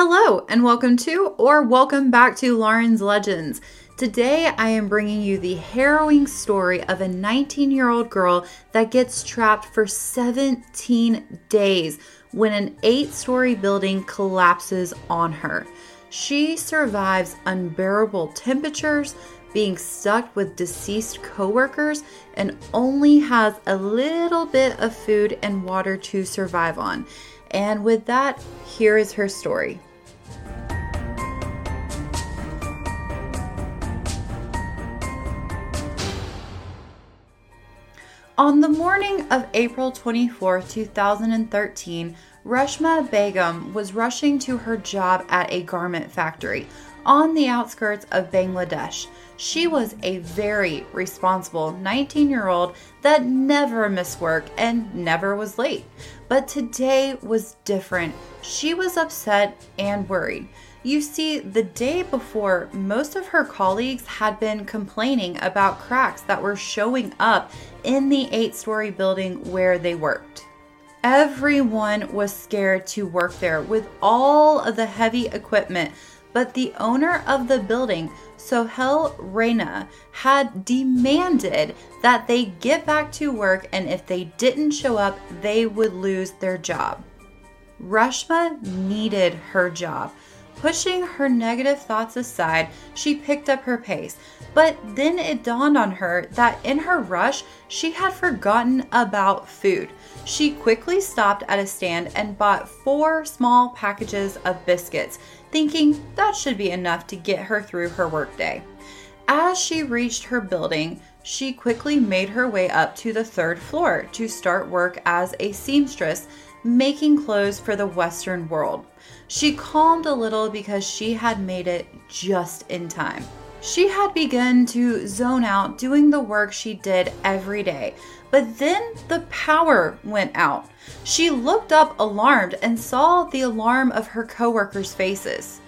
Hello, and welcome to or welcome back to Lauren's Legends. Today, I am bringing you the harrowing story of a 19 year old girl that gets trapped for 17 days when an eight story building collapses on her. She survives unbearable temperatures, being stuck with deceased coworkers, and only has a little bit of food and water to survive on. And with that, here is her story. On the morning of April 24, 2013, Reshma Begum was rushing to her job at a garment factory on the outskirts of Bangladesh. She was a very responsible 19 year old that never missed work and never was late. But today was different. She was upset and worried. You see, the day before, most of her colleagues had been complaining about cracks that were showing up in the eight story building where they worked. Everyone was scared to work there with all of the heavy equipment, but the owner of the building, Sohel Rana, had demanded that they get back to work, and if they didn't show up, they would lose their job. Reshma needed her job Pushing her negative thoughts aside, she picked up her pace. But then it dawned on her that in her rush, she had forgotten about food. She quickly stopped at a stand and bought four small packages of biscuits, thinking that should be enough to get her through her workday. As she reached her building, she quickly made her way up to the third floor to start work as a seamstress, making clothes for the Western world. She calmed a little because she had made it just in time. She had begun to zone out doing the work she did every day, but then the power went out. She looked up alarmed and saw the alarm of her coworkers' faces.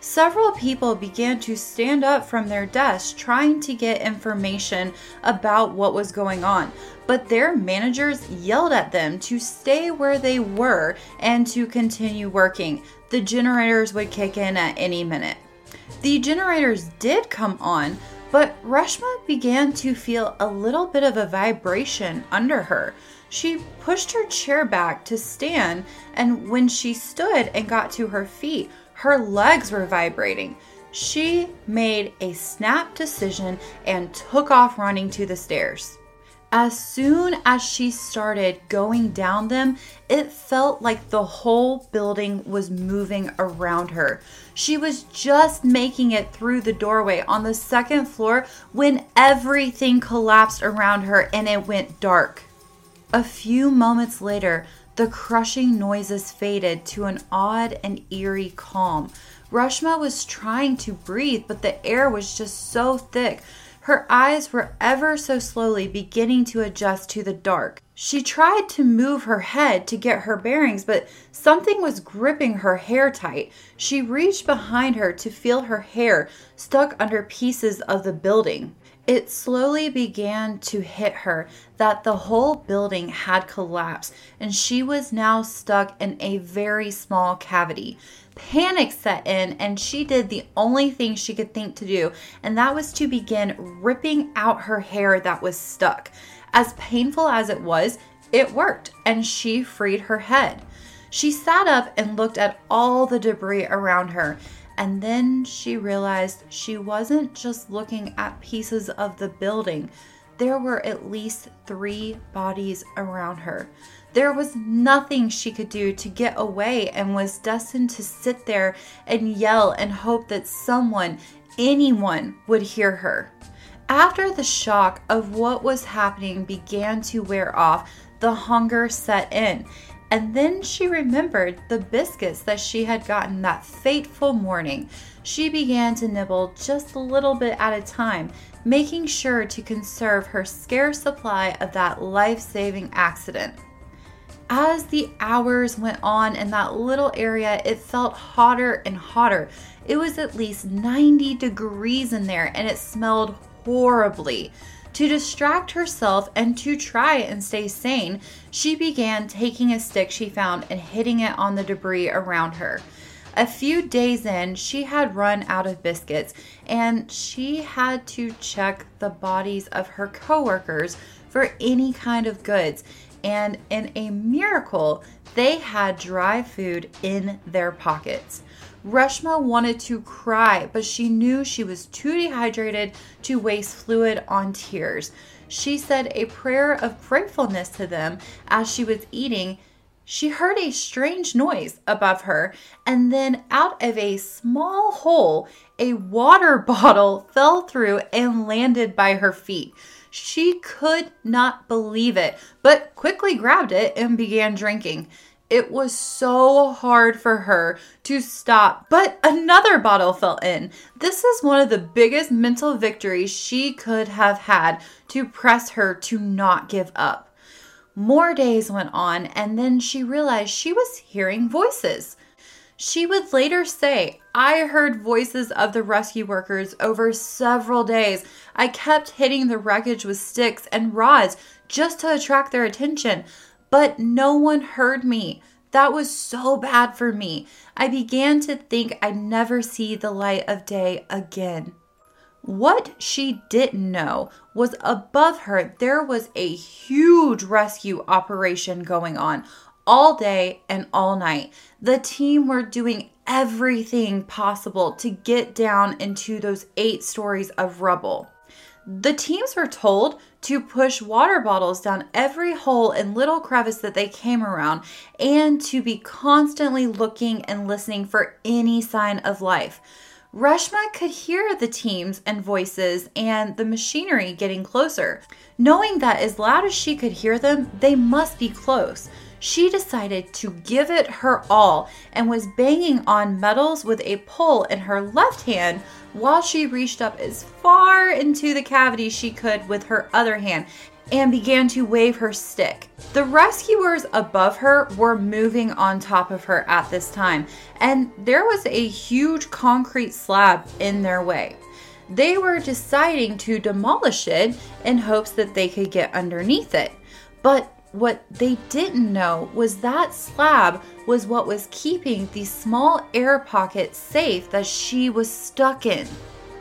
Several people began to stand up from their desks trying to get information about what was going on, but their managers yelled at them to stay where they were and to continue working. The generators would kick in at any minute. The generators did come on, but Reshma began to feel a little bit of a vibration under her. She pushed her chair back to stand, and when she stood and got to her feet, her legs were vibrating. She made a snap decision and took off running to the stairs. As soon as she started going down them, it felt like the whole building was moving around her. She was just making it through the doorway on the second floor when everything collapsed around her and it went dark. A few moments later, the crushing noises faded to an odd and eerie calm. Reshma was trying to breathe, but the air was just so thick. Her eyes were ever so slowly beginning to adjust to the dark. She tried to move her head to get her bearings, but something was gripping her hair tight. She reached behind her to feel her hair stuck under pieces of the building. It slowly began to hit her that the whole building had collapsed and she was now stuck in a very small cavity. Panic set in, and she did the only thing she could think to do, and that was to begin ripping out her hair that was stuck. As painful as it was, it worked, and she freed her head. She sat up and looked at all the debris around her and then she realized she wasn't just looking at pieces of the building, there were at least three bodies around her. There was nothing she could do to get away and was destined to sit there and yell and hope that someone, anyone, would hear her. After the shock of what was happening began to wear off, the hunger set in, and then she remembered the biscuits that she had gotten that fateful morning. She began to nibble just a little bit at a time, making sure to conserve her scarce supply of that life saving accident. As the hours went on in that little area, it felt hotter and hotter. It was at least 90 degrees in there and it smelled horribly. To distract herself and to try and stay sane, she began taking a stick she found and hitting it on the debris around her. A few days in, she had run out of biscuits and she had to check the bodies of her coworkers for any kind of goods. And in a miracle, they had dry food in their pockets. Reshma wanted to cry, but she knew she was too dehydrated to waste fluid on tears. She said a prayer of gratefulness to them as she was eating. She heard a strange noise above her, and then out of a small hole, a water bottle fell through and landed by her feet. She could not believe it, but quickly grabbed it and began drinking. It was so hard for her to stop, but another bottle fell in. This is one of the biggest mental victories she could have had to press her to not give up. More days went on, and then she realized she was hearing voices. She would later say, I heard voices of the rescue workers over several days. I kept hitting the wreckage with sticks and rods just to attract their attention but no one heard me. That was so bad for me. I began to think I'd never see the light of day again. What she didn't know was above her there was a huge rescue operation going on all day and all night. The team were doing everything possible to get down into those eight stories of rubble. The teams were told to push water bottles down every hole and little crevice that they came around and to be constantly looking and listening for any sign of life. Reshma could hear the teams and voices and the machinery getting closer. Knowing that as loud as she could hear them, they must be close she decided to give it her all and was banging on metals with a pole in her left hand while she reached up as far into the cavity she could with her other hand and began to wave her stick. The rescuers above her were moving on top of her at this time, and there was a huge concrete slab in their way. They were deciding to demolish it in hopes that they could get underneath it. But what they didn't know was that slab was what was keeping the small air pocket safe that she was stuck in.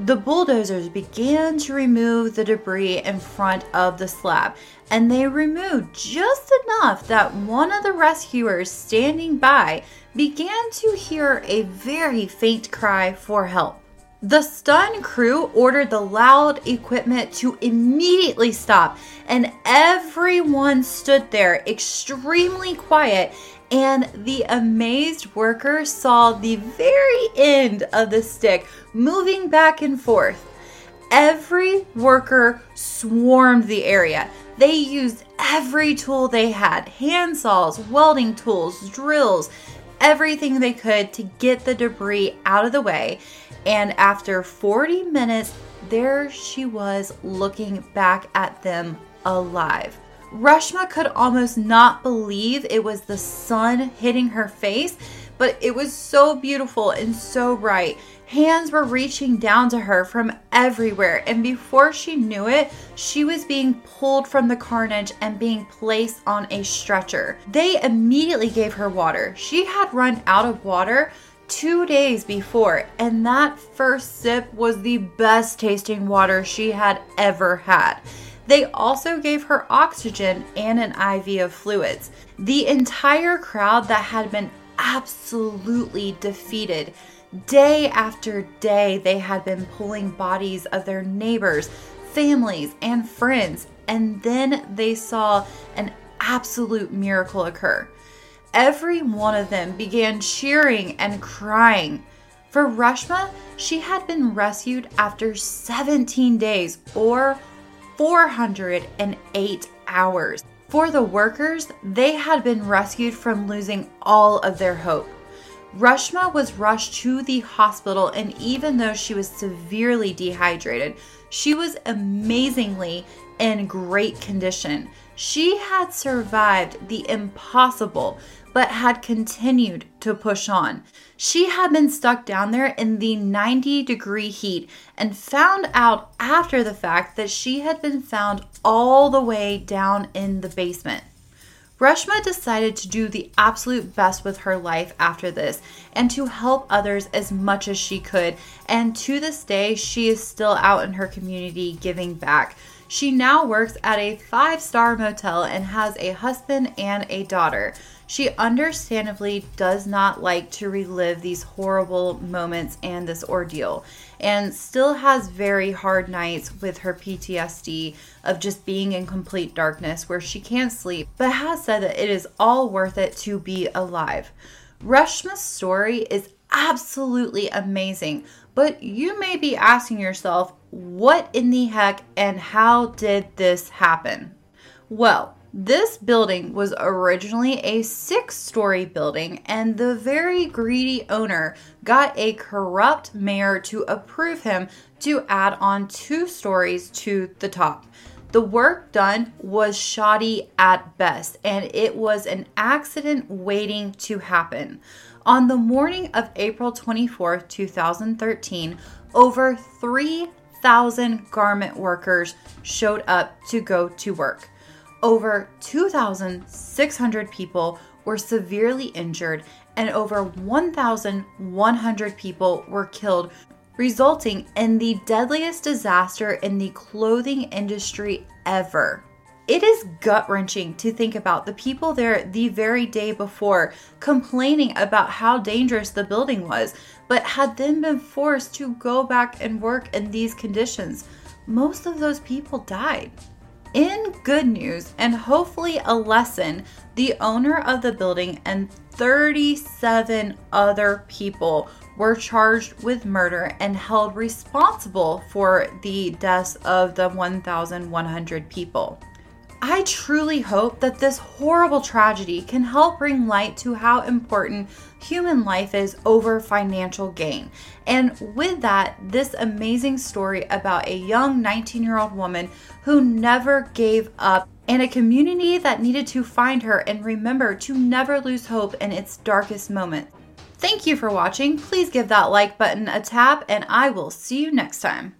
The bulldozers began to remove the debris in front of the slab, and they removed just enough that one of the rescuers standing by began to hear a very faint cry for help. The stunned crew ordered the loud equipment to immediately stop, and everyone stood there extremely quiet. And the amazed workers saw the very end of the stick moving back and forth. Every worker swarmed the area. They used every tool they had handsaws, welding tools, drills, everything they could to get the debris out of the way. And after 40 minutes, there she was looking back at them alive. Reshma could almost not believe it was the sun hitting her face, but it was so beautiful and so bright. Hands were reaching down to her from everywhere, and before she knew it, she was being pulled from the carnage and being placed on a stretcher. They immediately gave her water. She had run out of water, two days before, and that first sip was the best tasting water she had ever had. They also gave her oxygen and an IV of fluids. The entire crowd that had been absolutely defeated. Day after day, they had been pulling bodies of their neighbors, families, and friends, and then they saw an absolute miracle occur. Every one of them began cheering and crying. For Reshma, she had been rescued after 17 days or 408 hours. For the workers, they had been rescued from losing all of their hope. Reshma was rushed to the hospital, and even though she was severely dehydrated, she was amazingly in great condition. She had survived the impossible, but had continued to push on. She had been stuck down there in the 90 degree heat and found out after the fact that she had been found all the way down in the basement. Reshma decided to do the absolute best with her life after this, and to help others as much as she could. And to this day, she is still out in her community giving back. She now works at a five star motel and has a husband and a daughter. She understandably does not like to relive these horrible moments and this ordeal, and still has very hard nights with her PTSD of just being in complete darkness where she can't sleep, but has said that it is all worth it to be alive. Reshma's story is absolutely amazing, but you may be asking yourself, what in the heck and how did this happen? Well, this building was originally a six story building, and the very greedy owner got a corrupt mayor to approve him to add on two stories to the top. The work done was shoddy at best, and it was an accident waiting to happen. On the morning of April 24, 2013, over 3,000 garment workers showed up to go to work. Over 2,600 people were severely injured, and over 1,100 people were killed, resulting in the deadliest disaster in the clothing industry ever. It is gut wrenching to think about the people there the very day before complaining about how dangerous the building was, but had then been forced to go back and work in these conditions. Most of those people died. In good news and hopefully a lesson, the owner of the building and 37 other people were charged with murder and held responsible for the deaths of the 1,100 people. I truly hope that this horrible tragedy can help bring light to how important human life is over financial gain. And with that, this amazing story about a young 19 year old woman who never gave up and a community that needed to find her and remember to never lose hope in its darkest moment. Thank you for watching. Please give that like button a tap, and I will see you next time.